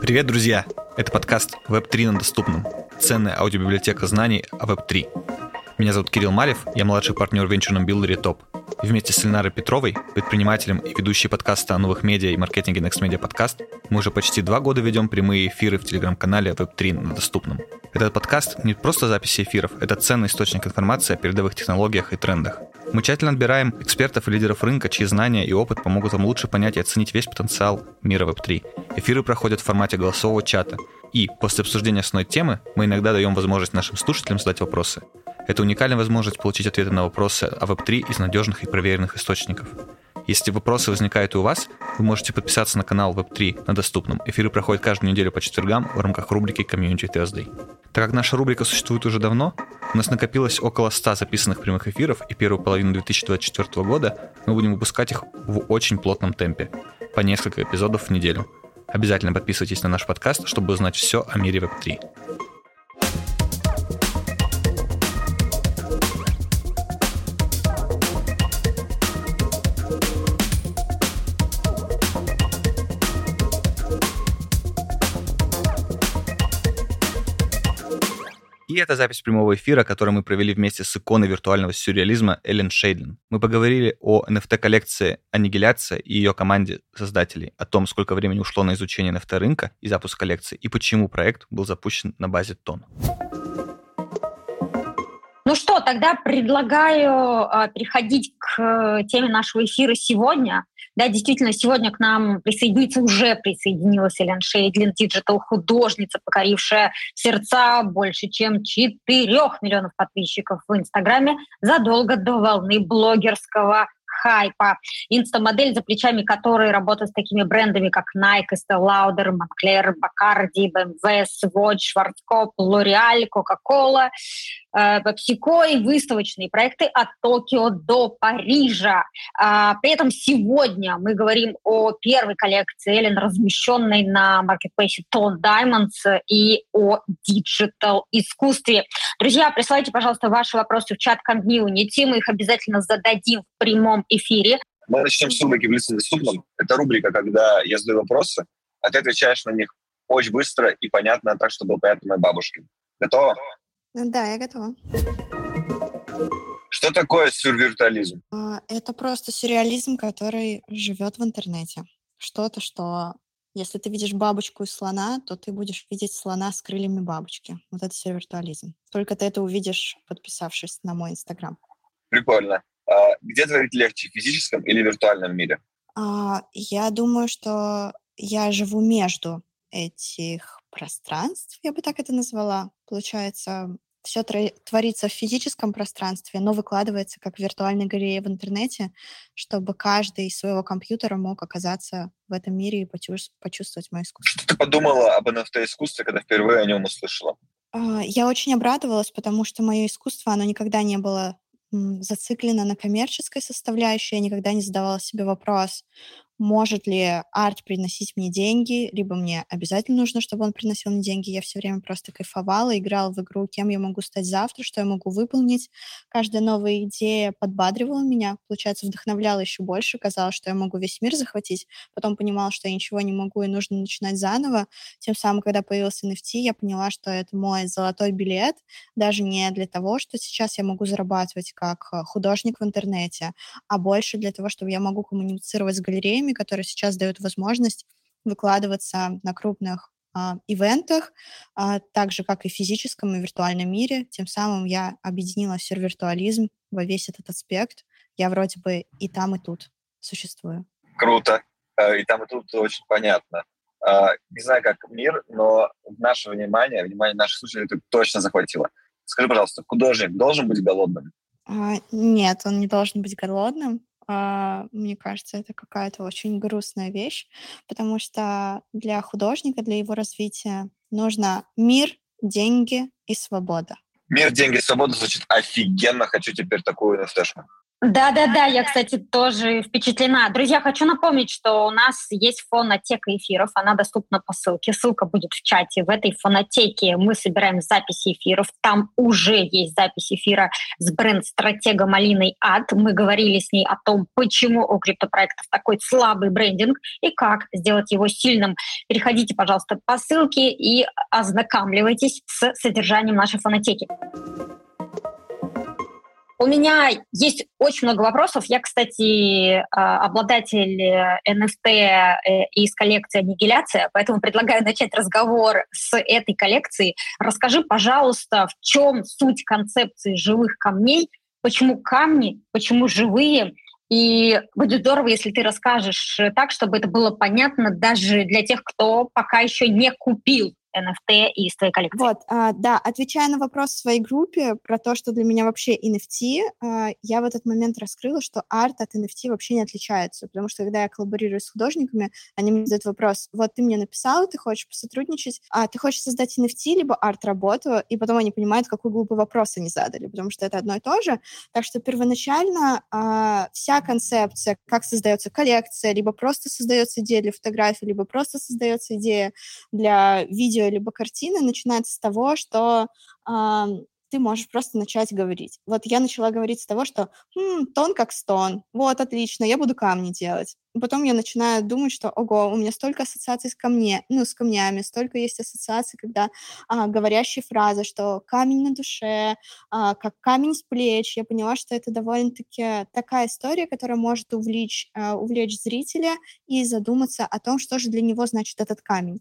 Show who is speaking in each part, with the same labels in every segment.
Speaker 1: Привет, друзья! Это подкаст Web3 на доступном. Ценная аудиобиблиотека знаний о Web3. Меня зовут Кирилл Малев, я младший партнер в венчурном билдере ТОП. И вместе с Ленарой Петровой, предпринимателем и ведущей подкаста о новых медиа и маркетинге Next Media Podcast, мы уже почти два года ведем прямые эфиры в телеграм-канале Web3 на доступном. Этот подкаст не просто записи эфиров, это ценный источник информации о передовых технологиях и трендах. Мы тщательно отбираем экспертов и лидеров рынка, чьи знания и опыт помогут вам лучше понять и оценить весь потенциал мира Web3. Эфиры проходят в формате голосового чата, и после обсуждения основной темы мы иногда даем возможность нашим слушателям задать вопросы. Это уникальная возможность получить ответы на вопросы о Web3 из надежных и проверенных источников. Если вопросы возникают и у вас, вы можете подписаться на канал Web3 на доступном. Эфиры проходят каждую неделю по четвергам в рамках рубрики Community Thursday. Так как наша рубрика существует уже давно, у нас накопилось около 100 записанных прямых эфиров, и первую половину 2024 года мы будем выпускать их в очень плотном темпе, по несколько эпизодов в неделю. Обязательно подписывайтесь на наш подкаст, чтобы узнать все о мире Web3. Это запись прямого эфира, который мы провели вместе с иконой виртуального сюрреализма Эллен Шейдлин. Мы поговорили о NFT-коллекции «Аннигиляция» и ее команде создателей, о том, сколько времени ушло на изучение NFT-рынка и запуск коллекции, и почему проект был запущен на базе Тон.
Speaker 2: Ну что, тогда предлагаю э, переходить к э, теме нашего эфира сегодня. Да, действительно, сегодня к нам присоединится, уже присоединилась Элен Шейдлин, digital-художница, покорившая сердца больше, чем 4 миллионов подписчиков в Инстаграме задолго до волны блогерского хайпа. Инстамодель, за плечами которой работа с такими брендами, как Nike, Estee Lauder, Moncler, Bacardi, BMW, Swatch, Schwarzkopf, L'Oreal, Coca-Cola, э, PepsiCo и выставочные проекты от Токио до Парижа. А, при этом сегодня мы говорим о первой коллекции Эллен, размещенной на маркетплейсе TON Diamonds и о digital искусстве. Друзья, присылайте, пожалуйста, ваши вопросы в чат комьюнити. Мы их обязательно зададим в прямом эфире.
Speaker 3: Мы начнем с рубрики «В доступном». Это рубрика, когда я задаю вопросы, а ты отвечаешь на них очень быстро и понятно, так, чтобы было понятно моей бабушке. Готова?
Speaker 4: Да, я готова.
Speaker 3: Что такое сюрвиртуализм?
Speaker 4: А, это просто сюрреализм, который живет в интернете. Что-то, что если ты видишь бабочку и слона, то ты будешь видеть слона с крыльями бабочки. Вот это сюрвиртуализм. Только ты это увидишь, подписавшись на мой инстаграм.
Speaker 3: Прикольно. А где творить легче, в физическом или виртуальном мире?
Speaker 4: А, я думаю, что я живу между этих пространств, я бы так это назвала. Получается, все творится в физическом пространстве, но выкладывается как в виртуальной галерее в интернете, чтобы каждый из своего компьютера мог оказаться в этом мире и почувствовать мое искусство.
Speaker 3: Что ты подумала об NFT-искусстве, когда впервые о нем услышала?
Speaker 4: А, я очень обрадовалась, потому что мое искусство, оно никогда не было зациклена на коммерческой составляющей. Я никогда не задавала себе вопрос, может ли арт приносить мне деньги, либо мне обязательно нужно, чтобы он приносил мне деньги. Я все время просто кайфовала, играла в игру, кем я могу стать завтра, что я могу выполнить. Каждая новая идея подбадривала меня, получается, вдохновляла еще больше. Казалось, что я могу весь мир захватить. Потом понимала, что я ничего не могу и нужно начинать заново. Тем самым, когда появился NFT, я поняла, что это мой золотой билет, даже не для того, что сейчас я могу зарабатывать как э, художник в интернете, а больше для того, чтобы я могу коммуницировать с галереями, платформами, которые сейчас дают возможность выкладываться на крупных а, ивентах, а, так же, как и в физическом и виртуальном мире. Тем самым я объединила сервиртуализм во весь этот аспект. Я вроде бы и там, и тут существую.
Speaker 3: Круто. Э, и там, и тут очень понятно. А, не знаю, как мир, но наше внимание, внимание наших слушателей точно захватило. Скажи, пожалуйста, художник должен быть голодным?
Speaker 4: А, нет, он не должен быть голодным. А, мне кажется, это какая-то очень грустная вещь, потому что для художника, для его развития нужно мир, деньги и свобода.
Speaker 3: Мир, деньги, свобода звучит офигенно. Хочу теперь такую nft
Speaker 2: Да-да-да, я, кстати, тоже впечатлена. Друзья, хочу напомнить, что у нас есть фонотека эфиров, она доступна по ссылке. Ссылка будет в чате. В этой фонотеке мы собираем записи эфиров. Там уже есть запись эфира с бренд-стратегом Алиной Ад. Мы говорили с ней о том, почему у криптопроектов такой слабый брендинг и как сделать его сильным. Переходите, пожалуйста, по ссылке и ознакомливайтесь с содержанием нашей фонотеки. У меня есть очень много вопросов. Я, кстати, а, обладатель NFT э, э, из коллекции «Аннигиляция», поэтому предлагаю начать разговор с этой коллекции. Расскажи, пожалуйста, в чем суть концепции живых камней, почему камни, почему живые, и будет здорово, если ты расскажешь так, чтобы это было понятно даже для тех, кто пока еще не купил NFT из твоей коллекции.
Speaker 4: Вот, а, да, отвечая на вопрос в своей группе про то, что для меня вообще NFT, а, я в этот момент раскрыла, что арт от NFT вообще не отличается, потому что когда я коллаборирую с художниками, они мне задают вопрос, вот ты мне написал, ты хочешь посотрудничать, а ты хочешь создать NFT либо арт-работу, и потом они понимают, какой глупый вопрос они задали, потому что это одно и то же. Так что первоначально а, вся концепция, как создается коллекция, либо просто создается идея для фотографии, либо просто создается идея для видео либо картины начинается с того, что э, ты можешь просто начать говорить. Вот я начала говорить с того, что хм, тон как стон, вот, отлично, я буду камни делать потом я начинаю думать, что, ого, у меня столько ассоциаций с камне, ну, с камнями, столько есть ассоциаций, когда а, говорящие фразы, что камень на душе, а, как камень с плеч. Я поняла, что это довольно-таки такая история, которая может увлечь, а, увлечь зрителя и задуматься о том, что же для него значит этот камень.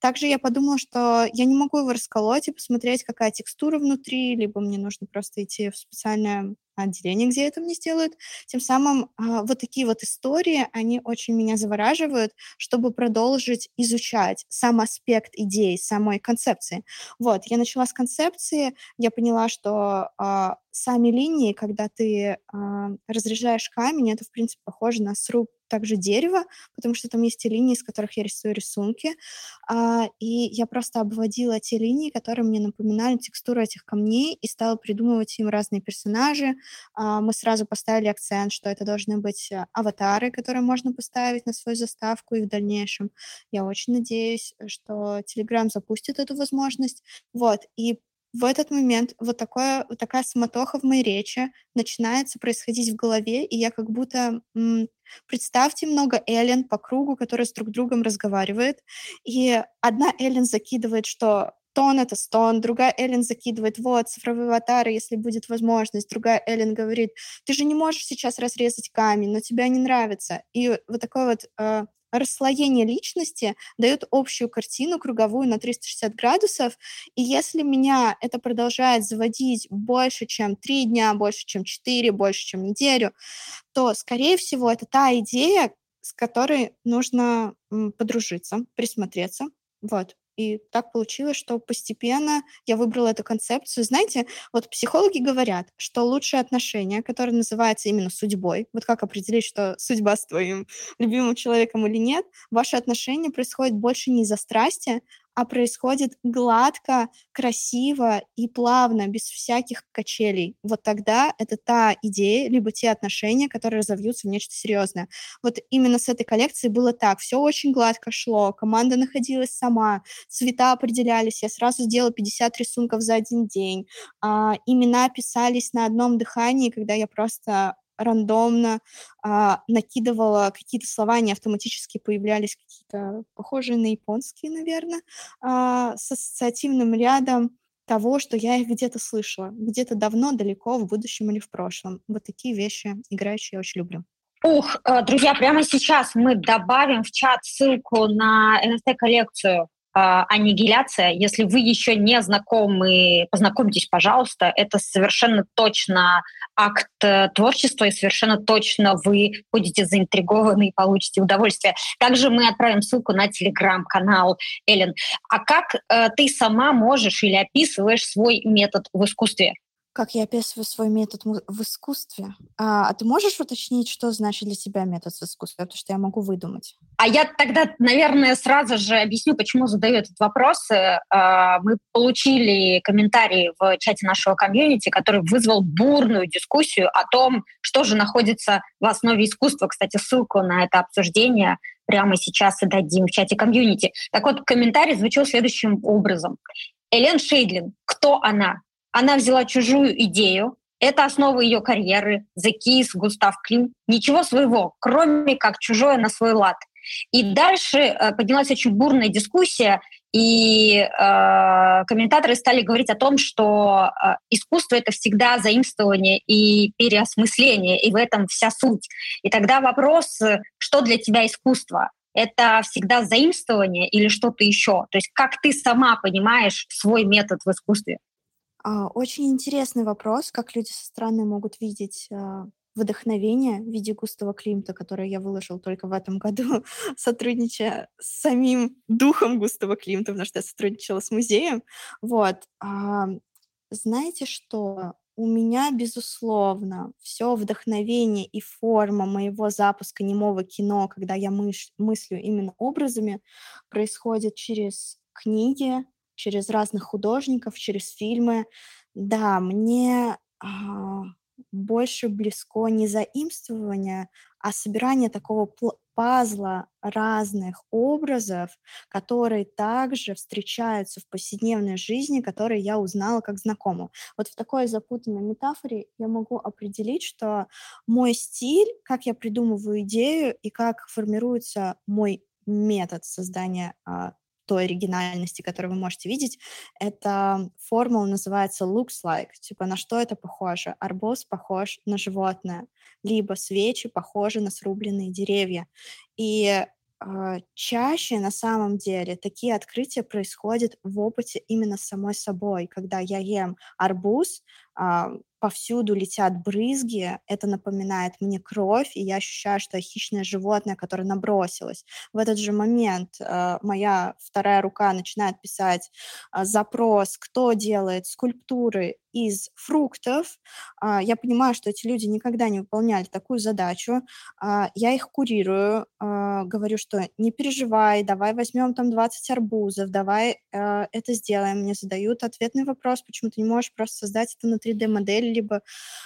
Speaker 4: Также я подумала, что я не могу его расколоть и посмотреть, какая текстура внутри, либо мне нужно просто идти в специальное отделение, где это мне сделают. Тем самым а, вот такие вот истории, они очень меня завораживают, чтобы продолжить изучать сам аспект идеи, самой концепции. Вот, я начала с концепции, я поняла, что а, сами линии, когда ты а, разряжаешь камень, это, в принципе, похоже на сруб также дерево, потому что там есть те линии, с которых я рисую рисунки. А, и я просто обводила те линии, которые мне напоминали текстуру этих камней, и стала придумывать им разные персонажи. А, мы сразу поставили акцент, что это должны быть э, аватары, которые можно поставить на свою заставку и в дальнейшем. Я очень надеюсь, что Telegram запустит эту возможность. Вот, и в этот момент вот, такое, вот такая суматоха в моей речи начинается происходить в голове, и я как будто... Представьте много Эллен по кругу, которые с друг другом разговаривают, и одна Эллен закидывает, что тон — это стон, другая Эллен закидывает, вот, цифровые аватары, если будет возможность, другая Эллен говорит, ты же не можешь сейчас разрезать камень, но тебе не нравится. И вот такой вот э, расслоение личности дает общую картину круговую на 360 градусов, и если меня это продолжает заводить больше, чем 3 дня, больше, чем 4, больше, чем неделю, то, скорее всего, это та идея, с которой нужно подружиться, присмотреться. Вот. И так получилось, что постепенно я выбрала эту концепцию. Знаете, вот психологи говорят, что лучшие отношения, которые называются именно судьбой, вот как определить, что судьба с твоим любимым человеком или нет, ваши отношения происходят больше не из-за страсти, а происходит гладко, красиво и плавно, без всяких качелей. Вот тогда это та идея, либо те отношения, которые разовьются в нечто серьезное. Вот именно с этой коллекцией было так. Все очень гладко шло, команда находилась сама, цвета определялись, я сразу сделала 50 рисунков за один день, а, имена писались на одном дыхании, когда я просто рандомно а, накидывала какие-то слова, они автоматически появлялись какие-то похожие на японские, наверное, а, с ассоциативным рядом того, что я их где-то слышала, где-то давно, далеко, в будущем или в прошлом. Вот такие вещи играющие я очень люблю.
Speaker 2: Ух, э, друзья, прямо сейчас мы добавим в чат ссылку на NFT-коллекцию аннигиляция. Если вы еще не знакомы, познакомьтесь, пожалуйста. Это совершенно точно акт э, творчества, и совершенно точно вы будете заинтригованы и получите удовольствие. Также мы отправим ссылку на телеграм-канал Эллен. А как э, ты сама можешь или описываешь свой метод в искусстве?
Speaker 4: Как я описываю свой метод в искусстве. А, а ты можешь уточнить, что значит для тебя метод в искусстве? Потому что я могу выдумать.
Speaker 2: А я тогда, наверное, сразу же объясню, почему задаю этот вопрос. Э, а, мы получили комментарий в чате нашего комьюнити, который вызвал бурную дискуссию о том, что же находится в основе искусства. Кстати, ссылку на это обсуждение прямо сейчас и дадим в чате комьюнити. Так вот, комментарий звучал следующим образом. Элен Шейдлин, кто она? Она взяла чужую идею, это основа ее карьеры, Kiss, Густав Клим. Ничего своего, кроме как чужое на свой лад. И дальше э, поднялась очень бурная дискуссия, и э, комментаторы стали говорить о том, что э, искусство это всегда заимствование и переосмысление, и в этом вся суть. И тогда вопрос, что для тебя искусство? Это всегда заимствование или что-то еще? То есть как ты сама понимаешь свой метод в искусстве?
Speaker 4: А, очень интересный вопрос, как люди со стороны могут видеть а, вдохновение в виде густого Климта, которое я выложил только в этом году, сотрудничая с самим духом густого Климта, потому что я сотрудничала с музеем. Вот. А, знаете что? У меня, безусловно, все вдохновение и форма моего запуска немого кино, когда я мыш- мыслю именно образами, происходит через книги, через разных художников, через фильмы. Да, мне а, больше близко не заимствование, а собирание такого пазла разных образов, которые также встречаются в повседневной жизни, которые я узнала как знакомую. Вот в такой запутанной метафоре я могу определить, что мой стиль, как я придумываю идею и как формируется мой метод создания а, той оригинальности, которую вы можете видеть, эта формула называется looks like, типа на что это похоже. Арбуз похож на животное, либо свечи похожи на срубленные деревья. И э, чаще на самом деле такие открытия происходят в опыте именно самой собой, когда я ем арбуз, э, повсюду летят брызги, это напоминает мне кровь, и я ощущаю, что я хищное животное, которое набросилось. В этот же момент э, моя вторая рука начинает писать э, запрос, кто делает скульптуры из фруктов. Э, я понимаю, что эти люди никогда не выполняли такую задачу. Э, я их курирую, э, говорю, что не переживай, давай возьмем там 20 арбузов, давай э, это сделаем. Мне задают ответный вопрос, почему ты не можешь просто создать это на 3D-модели либо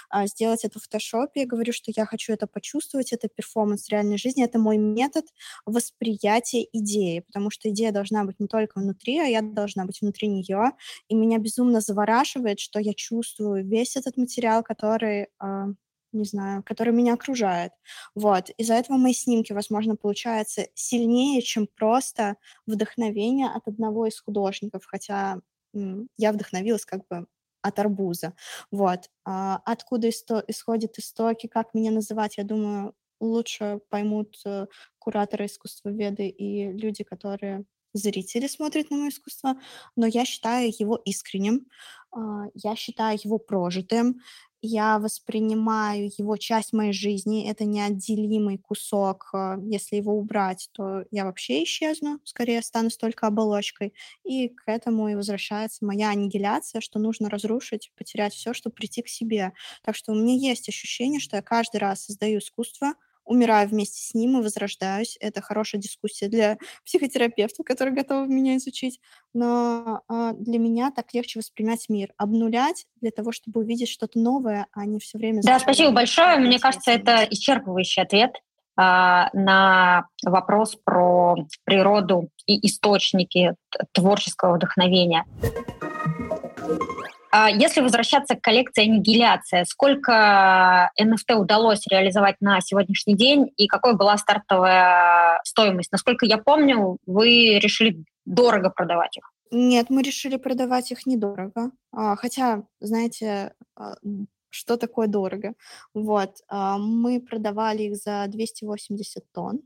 Speaker 4: а, сделать это в фотошопе. Я говорю, что я хочу это почувствовать, это перформанс реальной жизни, это мой метод восприятия идеи, потому что идея должна быть не только внутри, а я должна быть внутри нее. И меня безумно завораживает, что я чувствую весь этот материал, который а, не знаю, который меня окружает. Вот. Из-за этого мои снимки, возможно, получаются сильнее, чем просто вдохновение от одного из художников, хотя я вдохновилась как бы от арбуза. Вот. А откуда исто- исходят истоки, как меня называть, я думаю, лучше поймут э, кураторы искусствоведы и люди, которые зрители смотрят на мое искусство, но я считаю его искренним, а, я считаю его прожитым, я воспринимаю его часть моей жизни, это неотделимый кусок. Э, если его убрать, то я вообще исчезну, скорее останусь только оболочкой. И к этому и возвращается моя аннигиляция, что нужно разрушить, потерять все, чтобы прийти к себе. Так что у меня есть ощущение, что я каждый раз создаю искусство — умираю вместе с ним и возрождаюсь. Это хорошая дискуссия для психотерапевтов, которые готовы меня изучить. Но а, для меня так легче воспринимать мир, обнулять для того, чтобы увидеть что-то новое, а не все время...
Speaker 2: Да, спасибо большое. Мне кажется, это исчерпывающий ответ а, на вопрос про природу и источники творческого вдохновения. А если возвращаться к коллекции «Аннигиляция», сколько NFT удалось реализовать на сегодняшний день и какой была стартовая стоимость? Насколько я помню, вы решили дорого продавать их.
Speaker 4: Нет, мы решили продавать их недорого. А, хотя, знаете, а, что такое дорого? Вот, мы продавали их за 280 тонн.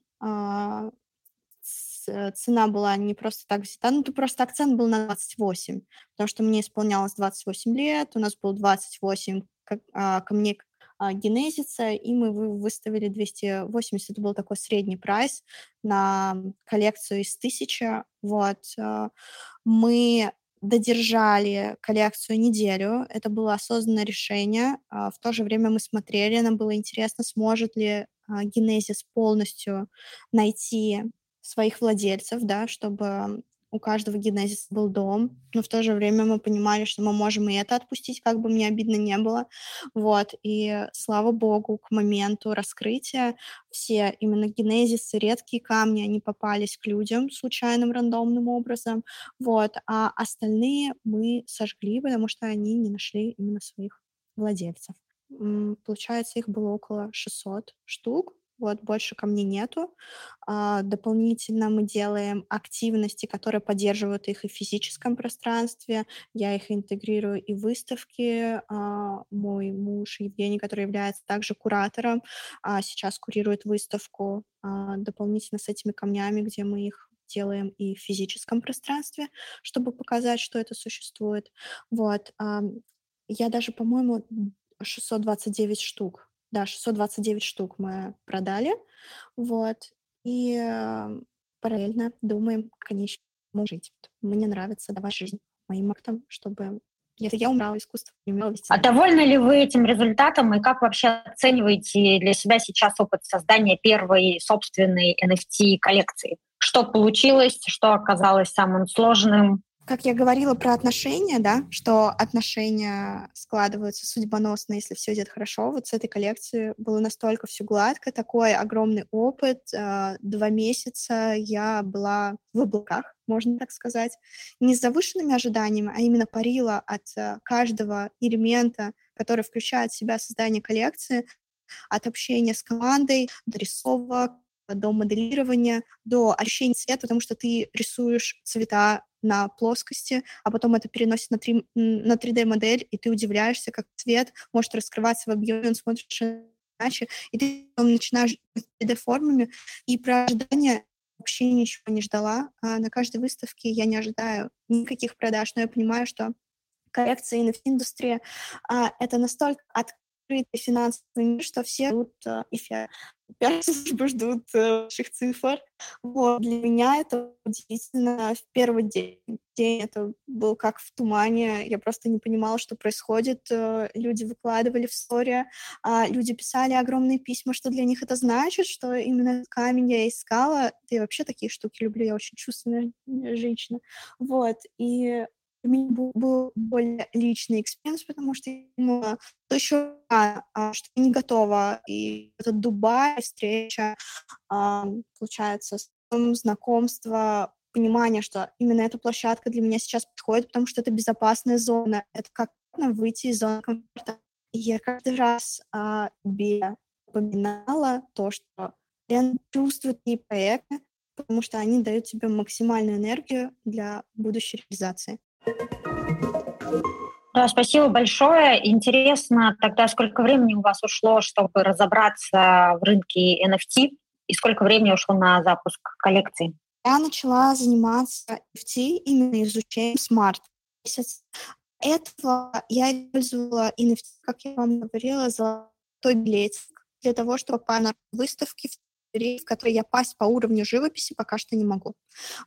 Speaker 4: Э, цена была не просто так взята, ну, просто акцент был на 28, потому что мне исполнялось 28 лет, у нас был 28 как, а, ко мне а, генезиса, и мы выставили 280, это был такой средний прайс на коллекцию из 1000, вот. А, мы додержали коллекцию неделю. Это было осознанное решение. А, в то же время мы смотрели, нам было интересно, сможет ли Генезис полностью найти своих владельцев, да, чтобы у каждого генезиса был дом, но в то же время мы понимали, что мы можем и это отпустить, как бы мне обидно не было. Вот, и слава богу, к моменту раскрытия все именно генезисы, редкие камни, они попались к людям случайным, рандомным образом, вот, а остальные мы сожгли, потому что они не нашли именно своих владельцев. Получается, их было около 600 штук, вот, больше камней нету. А, дополнительно мы делаем активности, которые поддерживают их и в физическом пространстве. Я их интегрирую и в выставки. А, мой муж Евгений, который является также куратором, а, сейчас курирует выставку дополнительно с этими камнями, где мы их делаем и в физическом пространстве, чтобы показать, что это существует. Вот. Я даже, по-моему, 629 штук да, 629 штук мы продали, вот, и э, параллельно думаем, конечно, жить. Мне нравится давать жизнь моим актам, чтобы если я умрала, искусство не умело вести.
Speaker 2: А довольны ли вы этим результатом и как вообще оцениваете для себя сейчас опыт создания первой собственной NFT-коллекции? Что получилось, что оказалось самым сложным?
Speaker 4: Как я говорила про отношения, да, что отношения складываются судьбоносно, если все идет хорошо. Вот с этой коллекции было настолько все гладко, такой огромный опыт. А, два месяца я была в облаках, можно так сказать, не с завышенными ожиданиями, а именно парила от а, каждого элемента, который включает в себя создание коллекции, от общения с командой, до рисовок, до моделирования, до ощущения цвета, потому что ты рисуешь цвета на плоскости, а потом это переносит на, 3, на 3D-модель, и ты удивляешься, как цвет может раскрываться в объеме, он смотришь иначе, и ты начинаешь 3D-формами, и про ожидания вообще ничего не ждала. А на каждой выставке я не ожидаю никаких продаж, но я понимаю, что коллекция и индустрия а, это настолько открытый финансовый мир, что все ждут а, эффект службы ждут э, больших цифр. Вот. Для меня это удивительно. В первый день, день это был как в тумане. Я просто не понимала, что происходит. Э, люди выкладывали в историю, а люди писали огромные письма, что для них это значит, что именно камень я искала. Да и вообще такие штуки люблю. Я очень чувственная женщина. Вот. И у меня был, более личный experience, потому что я думала, что еще а, что я не готова. И этот Дубай, встреча, а, получается, знакомство, понимание, что именно эта площадка для меня сейчас подходит, потому что это безопасная зона. Это как выйти из зоны комфорта. И я каждый раз а, себе то, что я чувствую такие проекты, потому что они дают тебе максимальную энергию для будущей реализации.
Speaker 2: Да, спасибо большое. Интересно тогда, сколько времени у вас ушло, чтобы разобраться в рынке NFT, и сколько времени ушло на запуск коллекции?
Speaker 4: Я начала заниматься NFT именно изучением смарт. Месяц этого я использовала NFT, как я вам говорила, золотой билетик для того, чтобы на выставке в в которой я пасть по уровню живописи пока что не могу.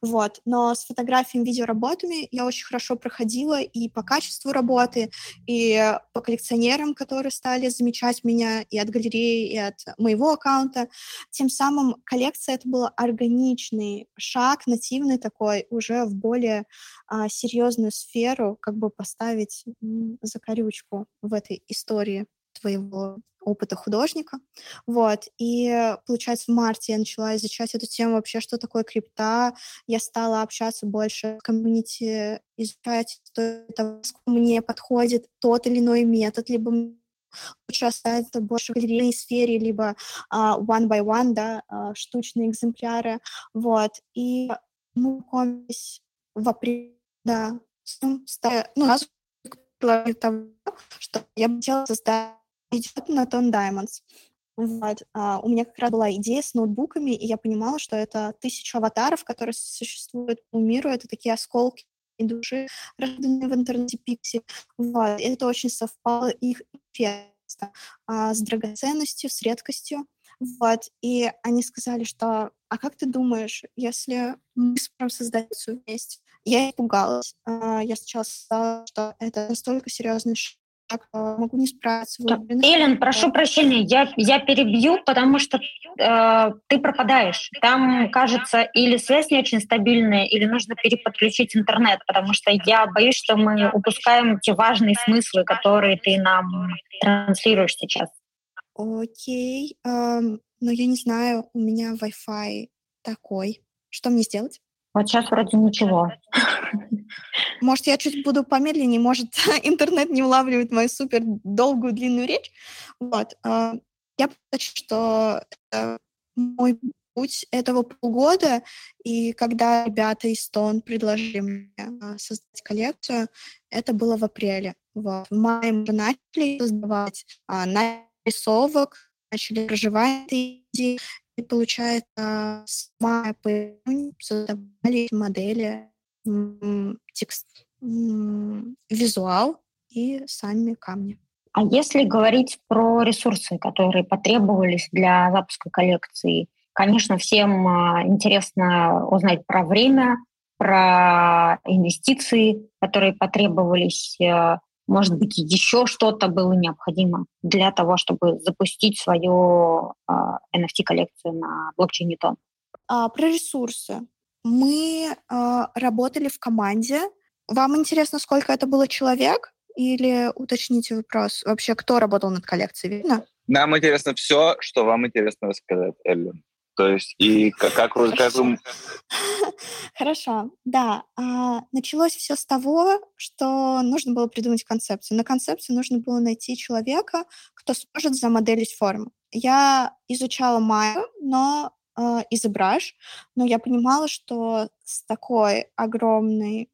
Speaker 4: Вот. Но с фотографиями, видеоработами я очень хорошо проходила и по качеству работы, и по коллекционерам, которые стали замечать меня и от галереи, и от моего аккаунта. Тем самым коллекция это был органичный шаг, нативный такой, уже в более а, серьезную сферу, как бы поставить закорючку в этой истории твоего опыта художника. Вот. И, получается, в марте я начала изучать эту тему вообще, что такое крипта. Я стала общаться больше в комьюнити, изучать, что это, мне подходит тот или иной метод, либо лучше оставить это больше в галерейной сфере, либо uh, one by one, да, uh, штучные экземпляры. Вот. И мы знакомились в апреле, да, ну, сразу того, что я бы хотела создать идет на Тон Diamonds. Вот. А, у меня как раз была идея с ноутбуками, и я понимала, что это тысяча аватаров, которые существуют по миру, это такие осколки души, рожденные в интернете пикси. Вот. И это очень совпало их эффекта а, с драгоценностью, с редкостью. Вот. И они сказали, что «А как ты думаешь, если мы сможем создать все вместе?» Я испугалась. А, я сначала сказала, что это настолько серьезный так э, могу не справиться.
Speaker 2: Эллен, прошу прощения, я, я перебью, потому что э, ты пропадаешь. Там, кажется, или связь не очень стабильная, или нужно переподключить интернет, потому что я боюсь, что мы упускаем те важные смыслы, которые ты нам транслируешь сейчас.
Speaker 4: Окей, эм, но я не знаю, у меня Wi-Fi такой. Что мне сделать?
Speaker 2: Вот сейчас вроде ничего.
Speaker 4: Может, я чуть буду помедленнее, может, интернет не улавливает мою супер долгую длинную речь. Вот. А, я хочу, что мой путь этого полгода, и когда ребята из Тон предложили мне а, создать коллекцию, это было в апреле. Вот. В мае мы начали создавать а, нарисовок, начали проживать эти идеи, и получается, с мая по июнь создавали модели, текст, визуал и сами камни.
Speaker 2: А если говорить про ресурсы, которые потребовались для запуска коллекции, конечно, всем а, интересно узнать про время, про инвестиции, которые потребовались, э, может быть, еще что-то было необходимо для того, чтобы запустить свою э, NFT-коллекцию на блокчейне Тон?
Speaker 4: А, про ресурсы. Мы э, работали в команде. Вам интересно, сколько это было человек? Или уточните вопрос, вообще, кто работал над коллекцией, видно?
Speaker 3: Нам интересно все, что вам интересно рассказать, Эллен. То есть и как, как, как...
Speaker 4: Хорошо, да. А, началось все с того, что нужно было придумать концепцию. На концепцию нужно было найти человека, кто сможет замоделить форму. Я изучала Майю, но э, и ZBrush, но я понимала, что с такой огромной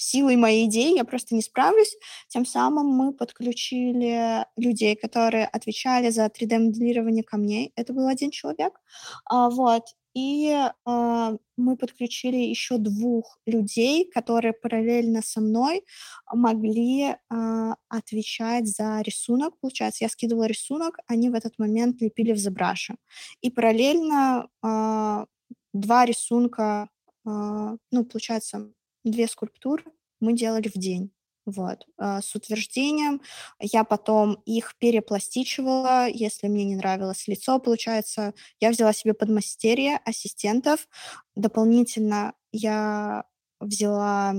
Speaker 4: силой моей идеи я просто не справлюсь. Тем самым мы подключили людей, которые отвечали за 3D-моделирование камней. Это был один человек. А, вот. И э, мы подключили еще двух людей, которые параллельно со мной могли э, отвечать за рисунок. Получается, я скидывала рисунок, они в этот момент лепили в забраше. И параллельно э, два рисунка, э, ну, получается, две скульптуры мы делали в день. Вот, а, с утверждением. Я потом их перепластичивала, если мне не нравилось лицо. Получается, я взяла себе подмастерье, ассистентов. Дополнительно я взяла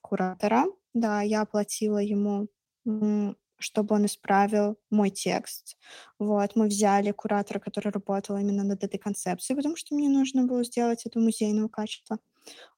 Speaker 4: куратора. Да, я оплатила ему, чтобы он исправил мой текст. Вот, мы взяли куратора, который работал именно над этой концепцией, потому что мне нужно было сделать это музейного качества.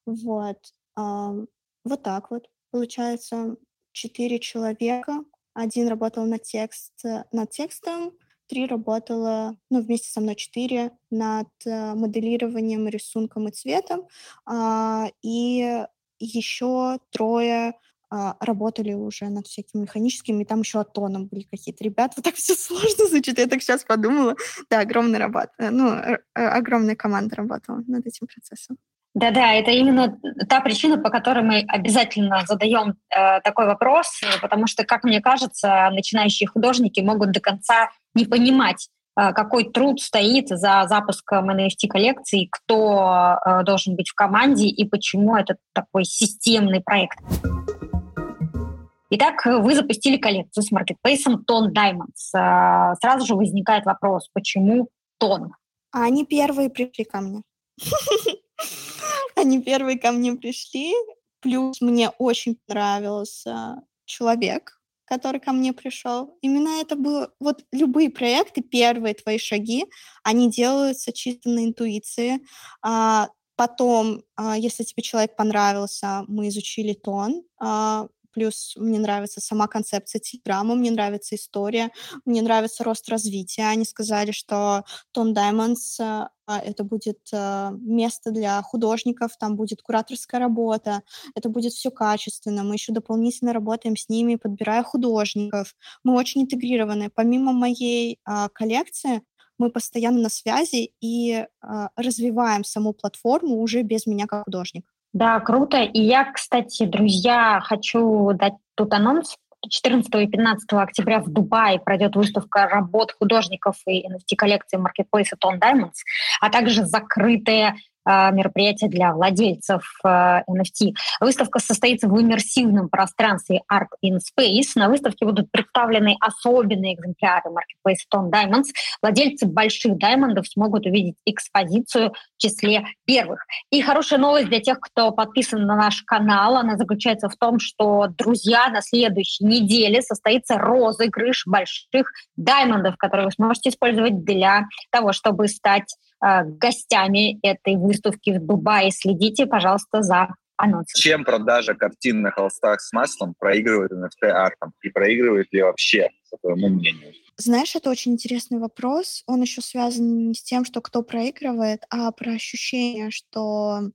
Speaker 4: Вот. Вот так вот. Получается, четыре человека. Один работал над, текст, над текстом, три работала, ну, вместе со мной четыре, над э, моделированием, рисунком и цветом. А, и еще трое а, работали уже над всякими механическими, и там еще атоном были какие-то ребята. Вот так все сложно звучит, я так сейчас подумала. Да, огромная работа, ну, э, огромная команда работала над этим процессом.
Speaker 2: Да-да, это именно та причина, по которой мы обязательно задаем э, такой вопрос, потому что, как мне кажется, начинающие художники могут до конца не понимать, э, какой труд стоит за запуском NFT-коллекции, кто э, должен быть в команде и почему это такой системный проект. Итак, вы запустили коллекцию с маркетплейсом Tone Diamonds. Э, сразу же возникает вопрос, почему Тон?
Speaker 4: Они первые пришли ко мне. Они первые ко мне пришли. Плюс мне очень понравился человек, который ко мне пришел. Именно это было... Вот любые проекты, первые твои шаги, они делаются чисто на интуиции. А, потом, а, если тебе человек понравился, мы изучили тон, а, плюс мне нравится сама концепция телеграммы, мне нравится история, мне нравится рост развития. Они сказали, что Тон Diamonds э, это будет э, место для художников, там будет кураторская работа, это будет все качественно. Мы еще дополнительно работаем с ними, подбирая художников. Мы очень интегрированы. Помимо моей а, коллекции, мы постоянно на связи и а, развиваем саму платформу уже без меня как художника.
Speaker 2: Да, круто. И я, кстати, друзья, хочу дать тут анонс. 14 и 15 октября в Дубае пройдет выставка работ художников и NFT-коллекции маркетплейса Tone Diamonds, а также закрытая мероприятие для владельцев э, NFT. Выставка состоится в иммерсивном пространстве Art in Space. На выставке будут представлены особенные экземпляры Marketplace Stone Diamonds. Владельцы больших даймондов смогут увидеть экспозицию в числе первых. И хорошая новость для тех, кто подписан на наш канал, она заключается в том, что, друзья, на следующей неделе состоится розыгрыш больших даймондов, которые вы сможете использовать для того, чтобы стать э, гостями этой выставки в Дубае. Следите, пожалуйста, за анонсом.
Speaker 3: Чем продажа картин на холстах с маслом проигрывает NFT-артом? И проигрывает ли вообще, по твоему мнению?
Speaker 4: Знаешь, это очень интересный вопрос. Он еще связан не с тем, что кто проигрывает, а про ощущение, что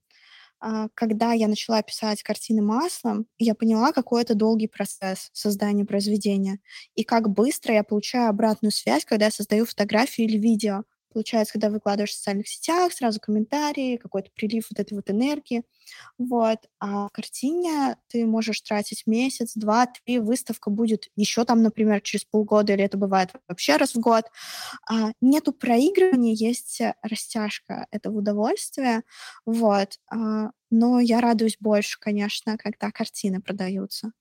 Speaker 4: а, когда я начала писать картины маслом, я поняла, какой это долгий процесс создания произведения и как быстро я получаю обратную связь, когда я создаю фотографию или видео. Получается, когда выкладываешь в социальных сетях, сразу комментарии, какой-то прилив вот этой вот энергии. Вот. А в картине ты можешь тратить месяц, два, три, выставка будет еще там, например, через полгода, или это бывает вообще раз в год. А, нету проигрывания, есть растяжка этого удовольствия. Вот. А, но я радуюсь больше, конечно, когда картины продаются.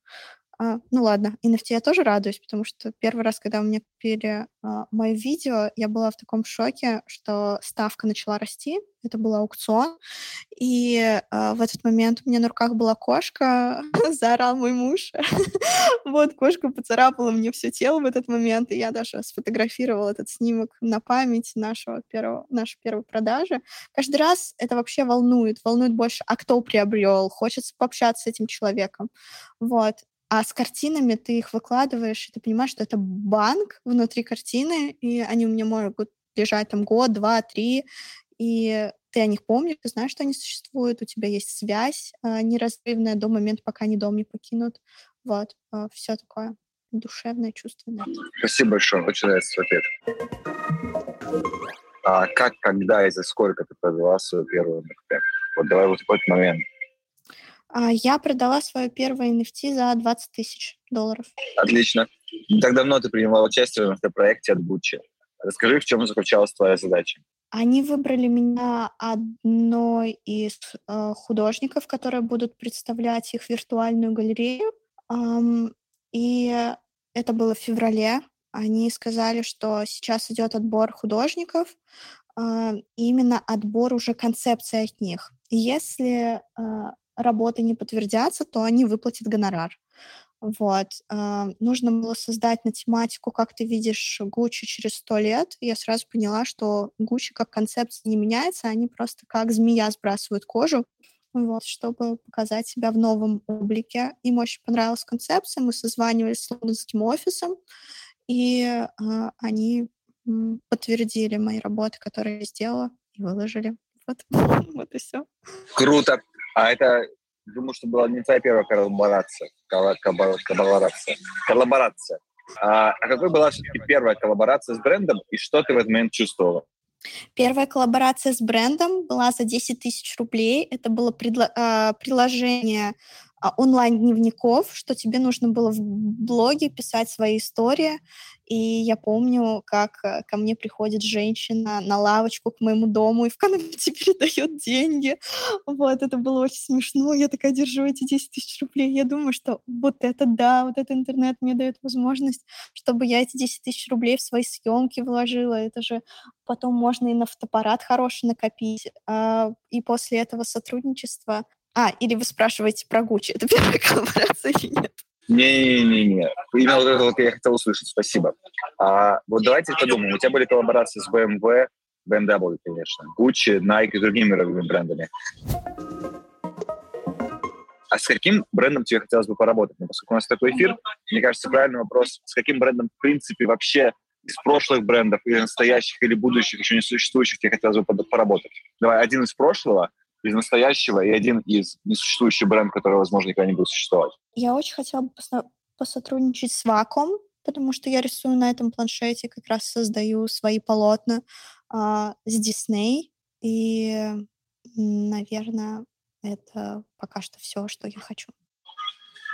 Speaker 4: А, ну ладно, NFT я тоже радуюсь, потому что первый раз, когда у меня купили а, мое видео, я была в таком шоке, что ставка начала расти. Это был аукцион. И а, в этот момент у меня на руках была кошка, заорал мой муж. вот, кошка поцарапала мне все тело в этот момент, и я даже сфотографировала этот снимок на память нашего первого, нашей первой продажи. Каждый раз это вообще волнует, волнует больше, а кто приобрел, хочется пообщаться с этим человеком. Вот. А с картинами ты их выкладываешь, и ты понимаешь, что это банк внутри картины, и они у меня могут лежать там год, два, три, и ты о них помнишь, ты знаешь, что они существуют, у тебя есть связь э, неразрывная до момента, пока они дом не покинут. Вот, э, все такое душевное, чувственное.
Speaker 3: Спасибо большое, очень нравится ответ. А как, когда и за сколько ты продала свою первую NFT? Вот давай вот в этот момент.
Speaker 4: А, я продала свое первое NFT за 20 тысяч долларов.
Speaker 3: Отлично. Не так давно ты принимала участие в проекте от Gucci. Расскажи, в чем заключалась твоя задача?
Speaker 4: Они выбрали меня одной из э, художников, которые будут представлять их виртуальную галерею. Эм, и это было в феврале. Они сказали, что сейчас идет отбор художников, э, именно отбор уже концепции от них. Если э, работы не подтвердятся, то они выплатят гонорар. Вот. Э, нужно было создать на тематику, как ты видишь Гуччи через сто лет. Я сразу поняла, что Гуччи как концепция не меняется, они просто как змея сбрасывают кожу, вот, чтобы показать себя в новом облике. Им очень понравилась концепция. Мы созванивались с лондонским офисом, и э, они подтвердили мои работы, которые я сделала, и выложили. Вот, вот и все.
Speaker 3: Круто. А это, думаю, что была не твоя первая коллаборация. Коллаборация. Коллаборация. А, а какой была все-таки первая коллаборация с брендом, и что ты в этот момент чувствовала?
Speaker 4: Первая коллаборация с брендом была за 10 тысяч рублей. Это было предло- э, приложение а, онлайн-дневников, что тебе нужно было в блоге писать свои истории. И я помню, как э, ко мне приходит женщина на лавочку к моему дому и в конверте передает деньги. Вот, это было очень смешно. Я такая держу эти 10 тысяч рублей. Я думаю, что вот это да, вот этот интернет мне дает возможность, чтобы я эти 10 тысяч рублей в свои съемки вложила. Это же потом можно и на фотоаппарат хороший накопить. А, и после этого сотрудничества а, или вы спрашиваете про Гуччи. Это первая коллаборация или нет?
Speaker 3: Не-не-не. Именно вот это вот я хотел услышать. Спасибо. А, вот давайте подумаем. У тебя были коллаборации с BMW, BMW, конечно, Gucci, Nike и другими мировыми брендами. А с каким брендом тебе хотелось бы поработать? Ну, поскольку у нас такой эфир, мне кажется, правильный вопрос, с каким брендом, в принципе, вообще из прошлых брендов, или настоящих, или будущих, еще не существующих, тебе хотелось бы поработать? Давай, один из прошлого, из настоящего и один из несуществующий бренд, который, возможно, никогда не будет существовать.
Speaker 4: Я очень хотела бы посотрудничать с Ваком, потому что я рисую на этом планшете, как раз создаю свои полотна а, с Дисней. И, наверное, это пока что все, что я хочу.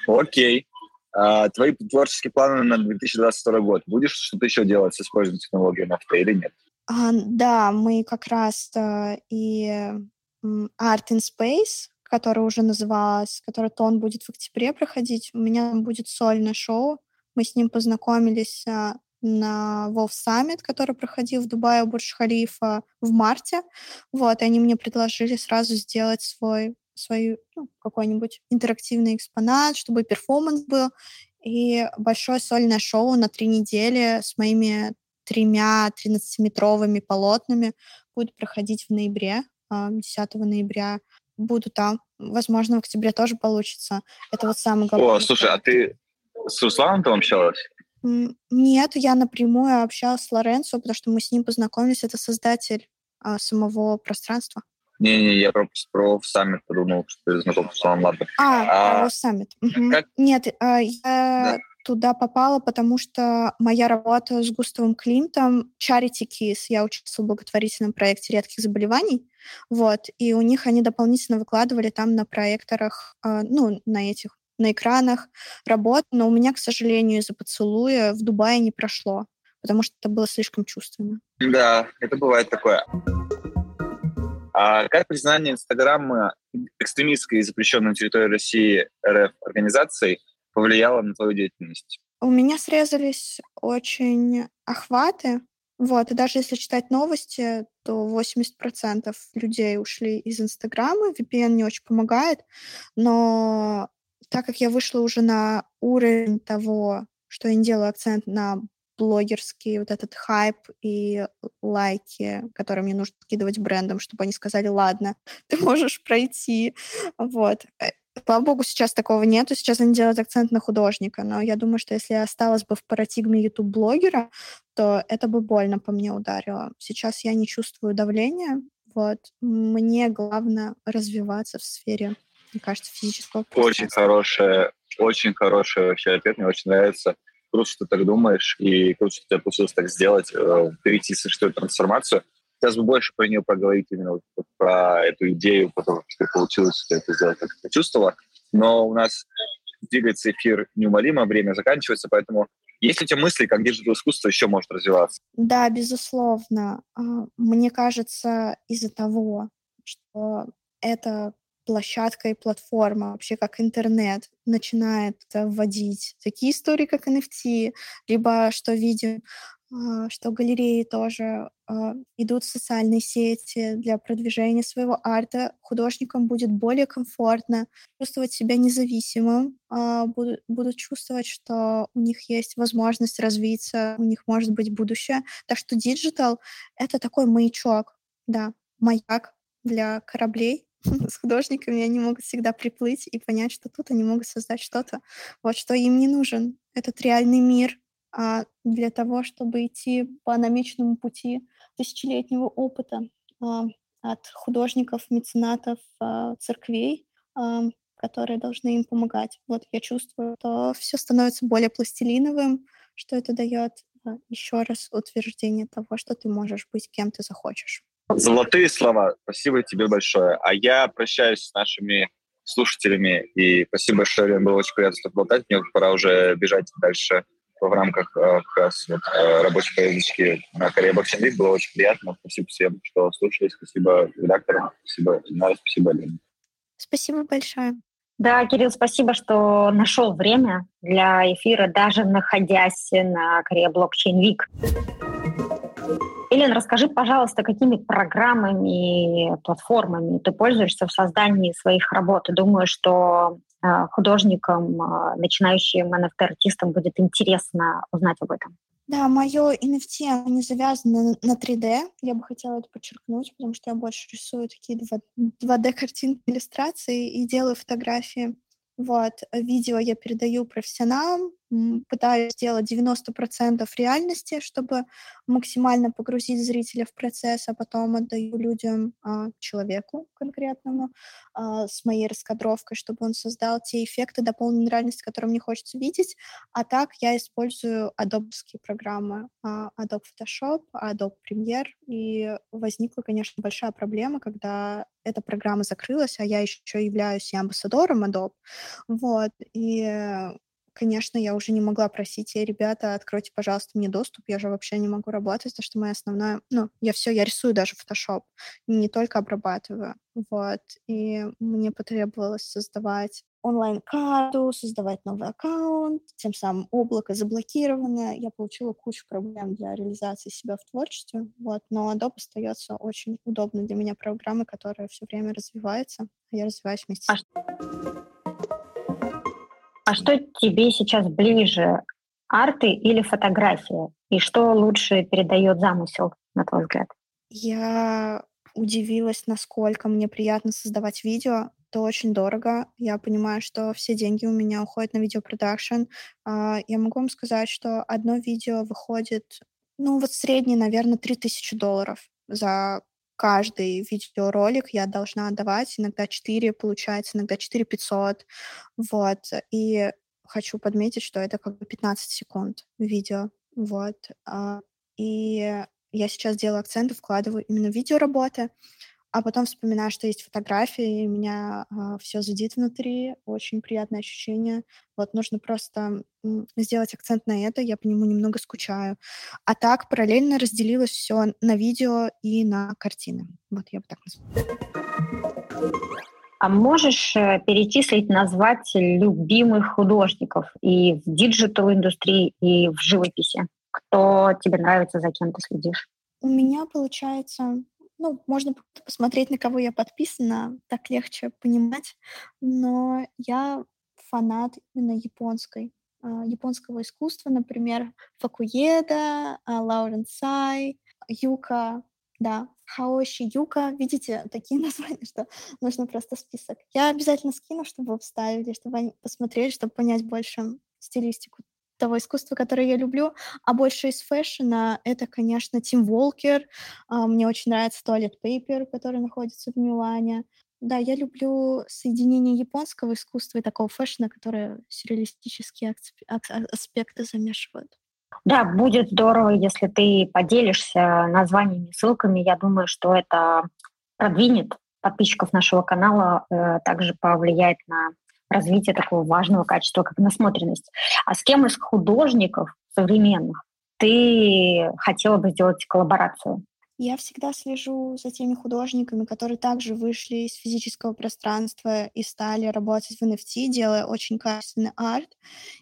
Speaker 3: Окей. А, твои творческие планы на 2022 год. Будешь что-то еще делать с использованием технологии NFT или нет?
Speaker 4: А, да, мы как раз а, и Art in Space, которая уже называлась, которая тон будет в октябре проходить. У меня будет сольное шоу. Мы с ним познакомились а, на WoW Summit, который проходил в Дубае у Бурдж-Халифа в марте. Вот, и они мне предложили сразу сделать свой свой ну, какой-нибудь интерактивный экспонат, чтобы перформанс был. И большое сольное шоу на три недели с моими тремя 13-метровыми полотнами будет проходить в ноябре, 10 а, ноября. Буду там. Возможно, в октябре тоже получится. Это вот самый
Speaker 3: главный. О, слушай, а ты с Русланом там общалась?
Speaker 4: Нет, я напрямую общалась с Лоренцо, потому что мы с ним познакомились. Это создатель а, самого пространства.
Speaker 3: Не-не, я про, про саммит подумал, что ты знаком с Русланом Ладом.
Speaker 4: А, а, саммит. Угу. Как? Нет, а, я да. Туда попала, потому что моя работа с Густавом Климтом Charity Kiss, я участвовала в благотворительном проекте редких заболеваний, вот, и у них они дополнительно выкладывали там на проекторах, а, ну, на этих на экранах работ, но у меня, к сожалению, из-за поцелуя в Дубае не прошло, потому что это было слишком чувственно.
Speaker 3: Да, это бывает такое. А как признание Инстаграма экстремистской и запрещенной на территории России РФ организацией повлияло на твою деятельность?
Speaker 4: У меня срезались очень охваты, вот, и даже если читать новости, то 80% людей ушли из Инстаграма, VPN не очень помогает, но так как я вышла уже на уровень того, что я не делаю акцент на блогерский вот этот хайп и лайки, которые мне нужно скидывать брендом, чтобы они сказали, ладно, ты можешь пройти. Вот. Слава богу, сейчас такого нету. Сейчас они делают акцент на художника. Но я думаю, что если я осталась бы в парадигме YouTube-блогера, то это бы больно по мне ударило. Сейчас я не чувствую давления. Вот. Мне главное развиваться в сфере, мне кажется, физического
Speaker 3: Очень хорошая, очень хороший вообще ответ. Мне очень нравится круто, что ты так думаешь, и круто, что тебе получилось так сделать, э, перейти совершить эту трансформацию. Сейчас бы больше про нее поговорить, именно вот, про эту идею, потом, что получилось это сделать, как почувствовала. Но у нас двигается эфир неумолимо, время заканчивается, поэтому есть ли у тебя мысли, как digital искусство еще может развиваться?
Speaker 4: Да, безусловно. А, мне кажется, из-за того, что это площадка и платформа, вообще как интернет, начинает вводить такие истории, как NFT, либо что видим, что галереи тоже а, идут в социальные сети для продвижения своего арта, художникам будет более комфортно чувствовать себя независимым, а, будут, будут чувствовать, что у них есть возможность развиться, у них может быть будущее. Так что digital — это такой маячок, да, маяк для кораблей, с художниками, они могут всегда приплыть и понять, что тут они могут создать что-то, вот что им не нужен. Этот реальный мир а для того, чтобы идти по намеченному пути тысячелетнего опыта а, от художников, меценатов, а, церквей, а, которые должны им помогать. Вот я чувствую, что все становится более пластилиновым, что это дает еще раз утверждение того, что ты можешь быть кем ты захочешь.
Speaker 3: Золотые слова. Спасибо тебе большое. А я прощаюсь с нашими слушателями. И спасибо большое, Лен, было очень приятно с тобой болтать. Мне пора уже бежать дальше в рамках э, как раз вот, э, рабочей поездочки на Korea Blockchain Week. Было очень приятно. Спасибо всем, что слушали. Спасибо редакторам. Спасибо, Инара. Спасибо, Лена.
Speaker 4: Спасибо большое.
Speaker 2: Да, Кирилл, спасибо, что нашел время для эфира, даже находясь на Korea Blockchain Week. Елена, расскажи, пожалуйста, какими программами, платформами ты пользуешься в создании своих работ? И думаю, что художникам, э, начинающим NFT-артистам будет интересно узнать об этом.
Speaker 4: Да, мое NFT не завязано на 3D. Я бы хотела это подчеркнуть, потому что я больше рисую такие 2D-картинки, иллюстрации и делаю фотографии. Вот, видео я передаю профессионалам, пытаюсь сделать 90% реальности, чтобы максимально погрузить зрителя в процесс, а потом отдаю людям, а, человеку конкретному, а, с моей раскадровкой, чтобы он создал те эффекты дополненной реальности, которые мне хочется видеть. А так я использую адобские программы, а, Adobe Photoshop, Adobe Premiere, и возникла, конечно, большая проблема, когда эта программа закрылась, а я еще являюсь и амбассадором Adobe, вот, и конечно, я уже не могла просить, ребята, откройте, пожалуйста, мне доступ, я же вообще не могу работать, потому что моя основная, ну, я все, я рисую даже Photoshop, не только обрабатываю, вот, и мне потребовалось создавать онлайн-карту, создавать новый аккаунт, тем самым облако заблокировано. Я получила кучу проблем для реализации себя в творчестве, вот, но Adobe остается очень удобной для меня программой, которая все время развивается, а я развиваюсь вместе
Speaker 2: а
Speaker 4: с
Speaker 2: А что тебе сейчас ближе, арты или фотография? И что лучше передает замысел, на твой взгляд?
Speaker 4: Я удивилась, насколько мне приятно создавать видео, это очень дорого. Я понимаю, что все деньги у меня уходят на видеопродакшн. А, я могу вам сказать, что одно видео выходит, ну, вот средний, наверное, 3000 долларов за каждый видеоролик я должна отдавать. Иногда 4 получается, иногда 4 500. Вот. И хочу подметить, что это как бы 15 секунд видео. Вот. А, и я сейчас делаю акценты, вкладываю именно в видеоработы а потом вспоминаю, что есть фотографии, и меня а, все зудит внутри, очень приятное ощущение. Вот нужно просто сделать акцент на это, я по нему немного скучаю. А так параллельно разделилось все на видео и на картины. Вот я бы так назвала.
Speaker 2: А можешь э, перечислить, назвать любимых художников и в digital-индустрии, и в живописи? Кто тебе нравится, за кем ты следишь?
Speaker 4: У меня получается ну, можно посмотреть, на кого я подписана, так легче понимать. Но я фанат именно японской, а, японского искусства, например, Фуко Уэда, а, Lauren Tsai, Юка, да, Хаоши Юка. Видите, такие названия, что нужно просто список. Я обязательно скину, чтобы вы вставили, чтобы они посмотрели, чтобы понять больше стилистику того искусства, которое я люблю, а больше из fashion а это, конечно, Тим Уокер. А, мне очень нравится Toilet Paper, который находится в Милане. Да, я люблю соединение японского искусства и такого fashion а, которое сюрреалистические аспекты замешивают.
Speaker 2: Да, будет здорово, если ты поделишься названиями, ссылками. Я думаю, что это продвинет подписчиков нашего канала, э, также повлияет на развития такого важного качества, как насмотренность. А с кем из художников современных ты хотела бы сделать коллаборацию?
Speaker 4: Я всегда слежу за теми художниками, которые также вышли из физического пространства и стали работать в NFT, делая очень качественный арт.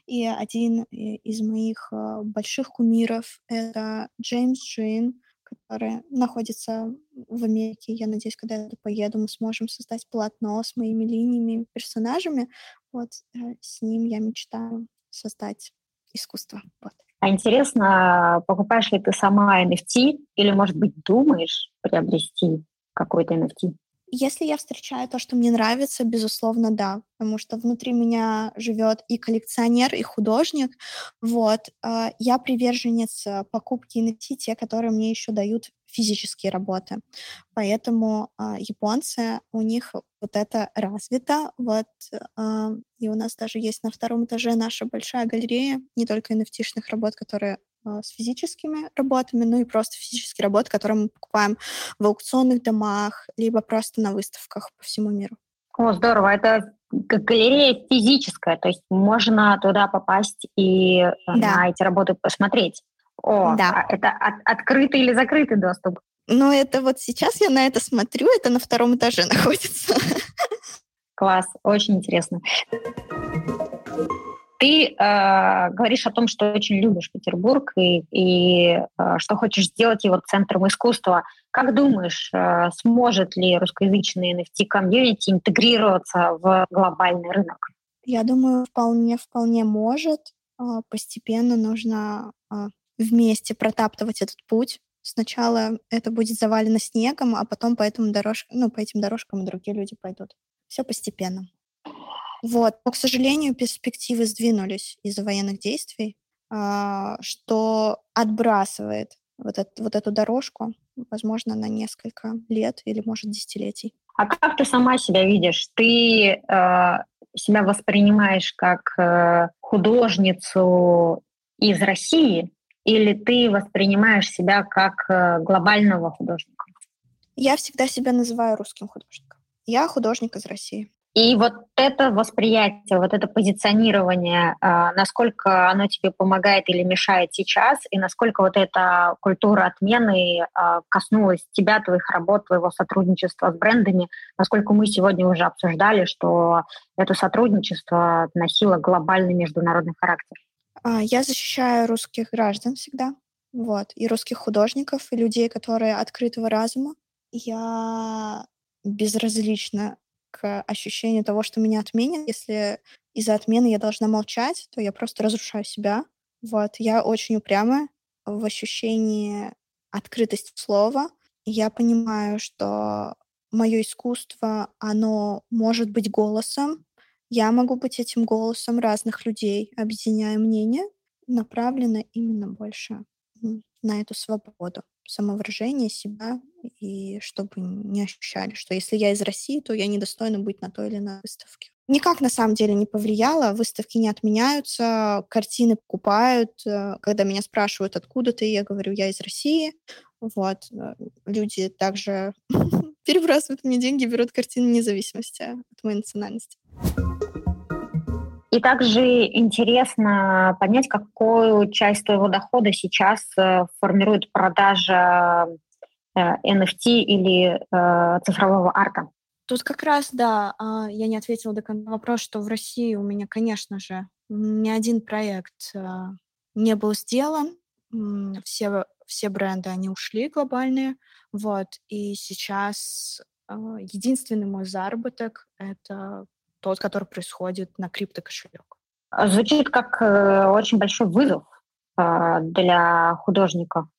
Speaker 4: И один из моих э, больших кумиров — это Джеймс Джин, который находится в Америке. Я надеюсь, когда я поеду, мы сможем создать полотно с моими линиями, персонажами. Вот э, с ним я мечтаю создать искусство. Вот.
Speaker 2: А интересно, покупаешь ли ты сама NFT или, может быть, думаешь приобрести какой-то NFT?
Speaker 4: Если я встречаю то, что мне нравится, безусловно, да, потому что внутри меня живет и коллекционер, и художник. Вот. А, я приверженец э, покупки NFT, те, которые мне еще дают физические работы. Поэтому э, японцы, у них вот это развито. Вот, э, и у нас даже есть на втором этаже наша большая галерея не только NFT-шных работ, которые с физическими работами, ну и просто физические работы, которые мы покупаем в аукционных домах, либо просто на выставках по всему миру.
Speaker 2: О, здорово. Это галерея физическая, то есть можно туда попасть и э, да. на эти работы посмотреть. О, да. А это от, открытый или закрытый доступ?
Speaker 4: Ну, это вот сейчас я на это смотрю, это на втором этаже находится.
Speaker 2: Класс, очень интересно. Ты э, говоришь о том, что очень любишь Петербург и, и э, что хочешь сделать его центром искусства. Как думаешь, э, сможет ли русскоязычный NFT-комьюнити интегрироваться в глобальный рынок?
Speaker 4: Я думаю, вполне, вполне может. Э, постепенно нужно э, вместе протаптывать этот путь. Сначала это будет завалено снегом, а потом по, этому дорож... ну, по этим дорожкам другие люди пойдут. Все постепенно. Вот. Но, к сожалению, перспективы сдвинулись из-за военных действий, а, что отбрасывает вот, это, вот эту дорожку, возможно, на несколько лет или, может, десятилетий.
Speaker 2: А как ты сама себя видишь? Ты э, себя воспринимаешь как э, художницу из России или ты воспринимаешь себя как э, глобального художника?
Speaker 4: Я всегда себя называю русским художником. Я художник из России.
Speaker 2: И вот это восприятие, вот это позиционирование, а, насколько оно тебе помогает или мешает сейчас, и насколько вот эта культура отмены а, коснулась тебя, твоих работ, твоего сотрудничества с брендами, насколько мы сегодня уже обсуждали, что это сотрудничество носило глобальный международный характер.
Speaker 4: А, я защищаю русских граждан всегда, вот, и русских художников, и людей, которые открытого разума. Я безразлична к ощущению того, что меня отменят. Если из-за отмены я должна молчать, то я просто разрушаю себя. Вот, я очень упрямая в ощущении открытости слова. Я понимаю, что мое искусство, оно может быть голосом. Я могу быть этим голосом разных людей, объединяя мнения, направлено именно больше на эту свободу самовыражения себя и чтобы не ощущали, что если я из России, то я недостойна быть на той или иной выставке. Никак на самом деле не повлияло, выставки не отменяются, картины покупают. Э, когда меня спрашивают, откуда ты, я говорю, я из России. Вот. Э, люди также перебрасывают мне деньги, берут картины независимости от моей национальности.
Speaker 2: И также интересно понять, какую часть твоего дохода сейчас э, формирует продажа NFT э, или э, цифрового арта.
Speaker 4: Тут как раз, да, а, я не ответила до конца вопрос, что в России у меня, конечно же, ни один проект не был сделан. Все, все бренды, они ушли глобальные. Вот. И сейчас единственный мой заработок — это тот, который происходит на криптокошелек.
Speaker 2: Звучит как э, очень большой вызов э, для художника.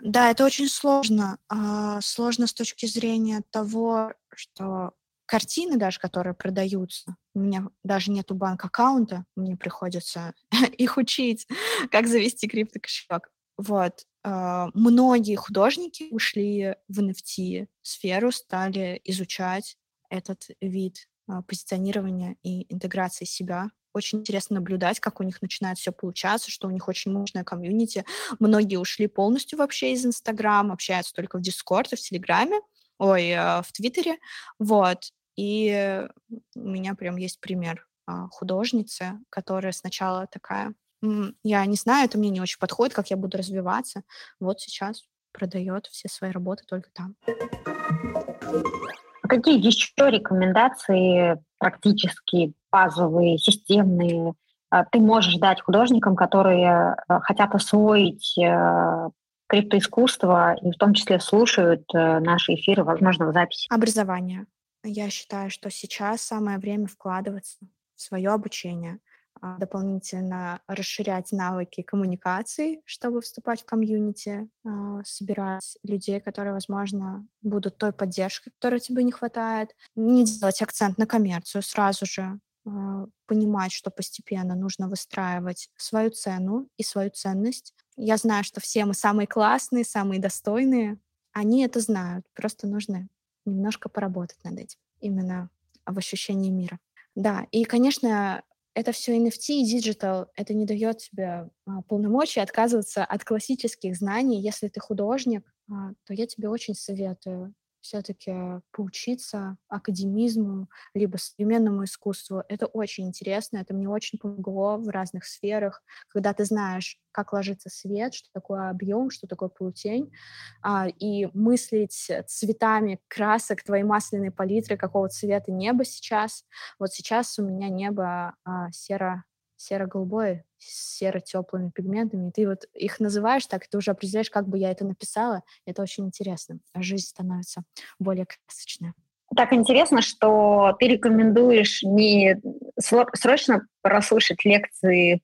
Speaker 4: Да, это очень сложно. Э, сложно с точки зрения того, что картины даже, которые продаются, у меня даже нету банк-аккаунта, мне приходится их учить, как завести криптокошелек. Вот. Многие художники ушли в NFT-сферу, стали изучать этот вид а, позиционирования и интеграции себя. Очень интересно наблюдать, как у них начинает все получаться, что у них очень мощная комьюнити. Многие ушли полностью вообще из Инстаграма, общаются только в Дискорд и в Телеграме, ой, э, в Твиттере. Вот. И у меня прям есть пример а, художницы, которая сначала такая, я не знаю, это мне не очень подходит, как я буду развиваться. Вот сейчас продает все свои работы только там
Speaker 2: какие еще рекомендации практические, базовые, системные а, ты можешь дать художникам, которые а, хотят освоить э, криптоискусство и в том числе слушают э, наши эфиры, возможно, в записи?
Speaker 4: Образование. Я считаю, что сейчас самое время вкладываться в свое обучение – дополнительно расширять навыки коммуникации, чтобы вступать в комьюнити, а, собирать людей, которые, возможно, будут той поддержкой, которой тебе не хватает. Не делать акцент на коммерцию сразу же, а, понимать, что постепенно нужно выстраивать свою цену и свою ценность. Я знаю, что все мы самые классные, самые достойные. Они это знают. Просто нужно немножко поработать над этим. Именно в ощущении мира. Да, и, конечно, это все NFT и digital, это не дает тебе а, полномочий отказываться от классических знаний. Если ты художник, а, то я тебе очень советую все-таки поучиться академизму, либо современному искусству. Это очень интересно, это мне очень помогло в разных сферах, когда ты знаешь, как ложится свет, что такое объем, что такое полутень, а, и мыслить цветами красок твоей масляной палитры, какого цвета небо сейчас. Вот сейчас у меня небо а, серо серо-голубое, с серо-теплыми пигментами. И ты вот их называешь так, ты уже определяешь, как бы я это написала. Это очень интересно. Жизнь становится более красочная.
Speaker 2: Так интересно, что ты рекомендуешь не срочно прослушать лекции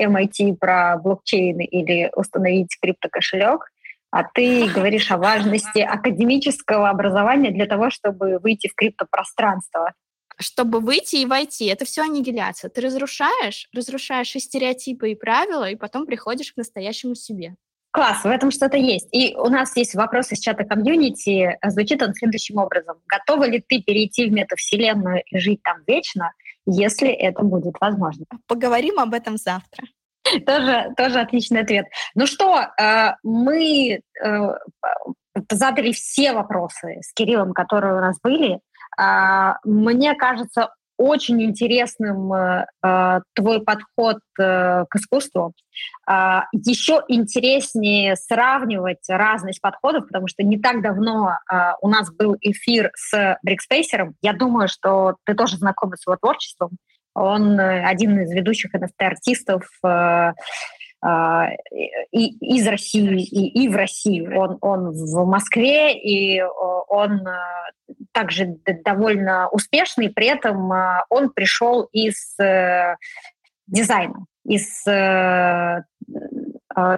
Speaker 2: MIT про блокчейн или установить криптокошелек, а ты говоришь о важности академического образования для того, чтобы выйти в криптопространство
Speaker 4: чтобы выйти и войти. Это все аннигиляция. Ты разрушаешь, разрушаешь и стереотипы, и правила, и потом приходишь к настоящему себе.
Speaker 2: Класс, в этом что-то есть. И у нас есть вопрос из чата комьюнити. Звучит он следующим образом. Готова ли ты перейти в метавселенную и жить там вечно, если это будет возможно?
Speaker 4: Поговорим об этом завтра.
Speaker 2: Тоже, тоже отличный ответ. Ну что, э, мы э, задали все вопросы с Кириллом, которые у нас были. Мне кажется, очень интересным э, э, твой подход э, к искусству. Э, еще интереснее сравнивать разность подходов, потому что не так давно э, у нас был эфир с Брикспейсером. Я думаю, что ты тоже знаком с его творчеством. Он один из ведущих NFT-артистов. Э, а, и из России, и, и в России. Он, он в Москве, и он а, также довольно успешный, при этом а, он пришел из э, дизайна, из э,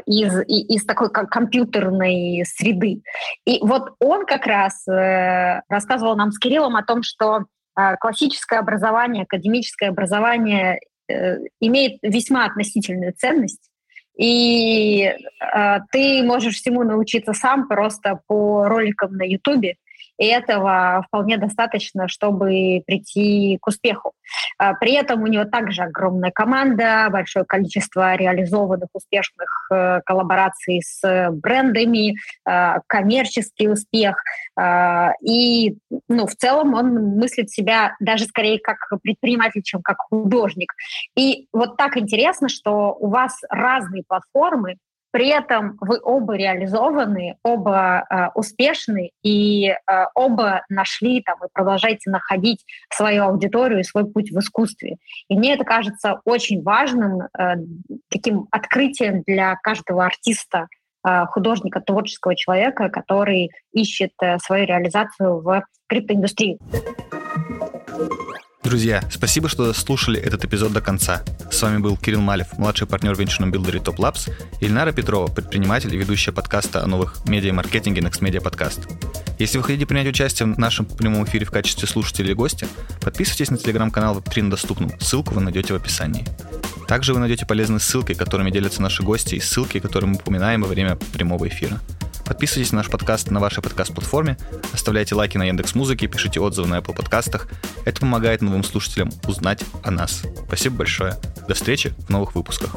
Speaker 2: из, из такой компьютерной среды. И вот он как раз э, рассказывал нам с Кириллом о том, что классическое образование, академическое образование имеет весьма относительную ценность, и э, ты можешь всему научиться сам просто по роликам на Ютубе, этого вполне достаточно, чтобы прийти к успеху. А, при этом у него также огромная команда, большое количество реализованных успешных э, коллабораций с брендами, а, коммерческий успех. А, и ну, в целом он мыслит себя даже скорее как предприниматель, чем как художник. И вот так интересно, что у вас разные платформы, при этом вы оба реализованы, оба э, успешны и э, оба нашли там и продолжаете находить свою аудиторию и свой путь в искусстве. И мне это кажется очень важным э, таким открытием для каждого артиста, э, художника, творческого человека, который ищет э, свою реализацию в криптоиндустрии.
Speaker 1: Друзья, спасибо, что слушали этот эпизод до конца. С вами был Кирилл Малев, младший партнер в венчурном билдере Top Labs, Ильнара Петрова, предприниматель и ведущая подкаста о новых медиа-маркетинге Next Media Podcast. Если вы хотите принять участие в нашем прямом эфире в качестве слушателя или гостя, подписывайтесь на телеграм-канал Web3 на доступном. Ссылку вы найдете в описании. Также вы найдете полезные ссылки, которыми делятся наши гости, и ссылки, которые мы упоминаем во время прямого эфира. Подписывайтесь на наш подкаст на вашей подкаст-платформе, оставляйте лайки на Яндекс Музыке, пишите отзывы на Apple подкастах. Это помогает новым слушателям узнать о нас. Спасибо большое. До встречи в новых выпусках.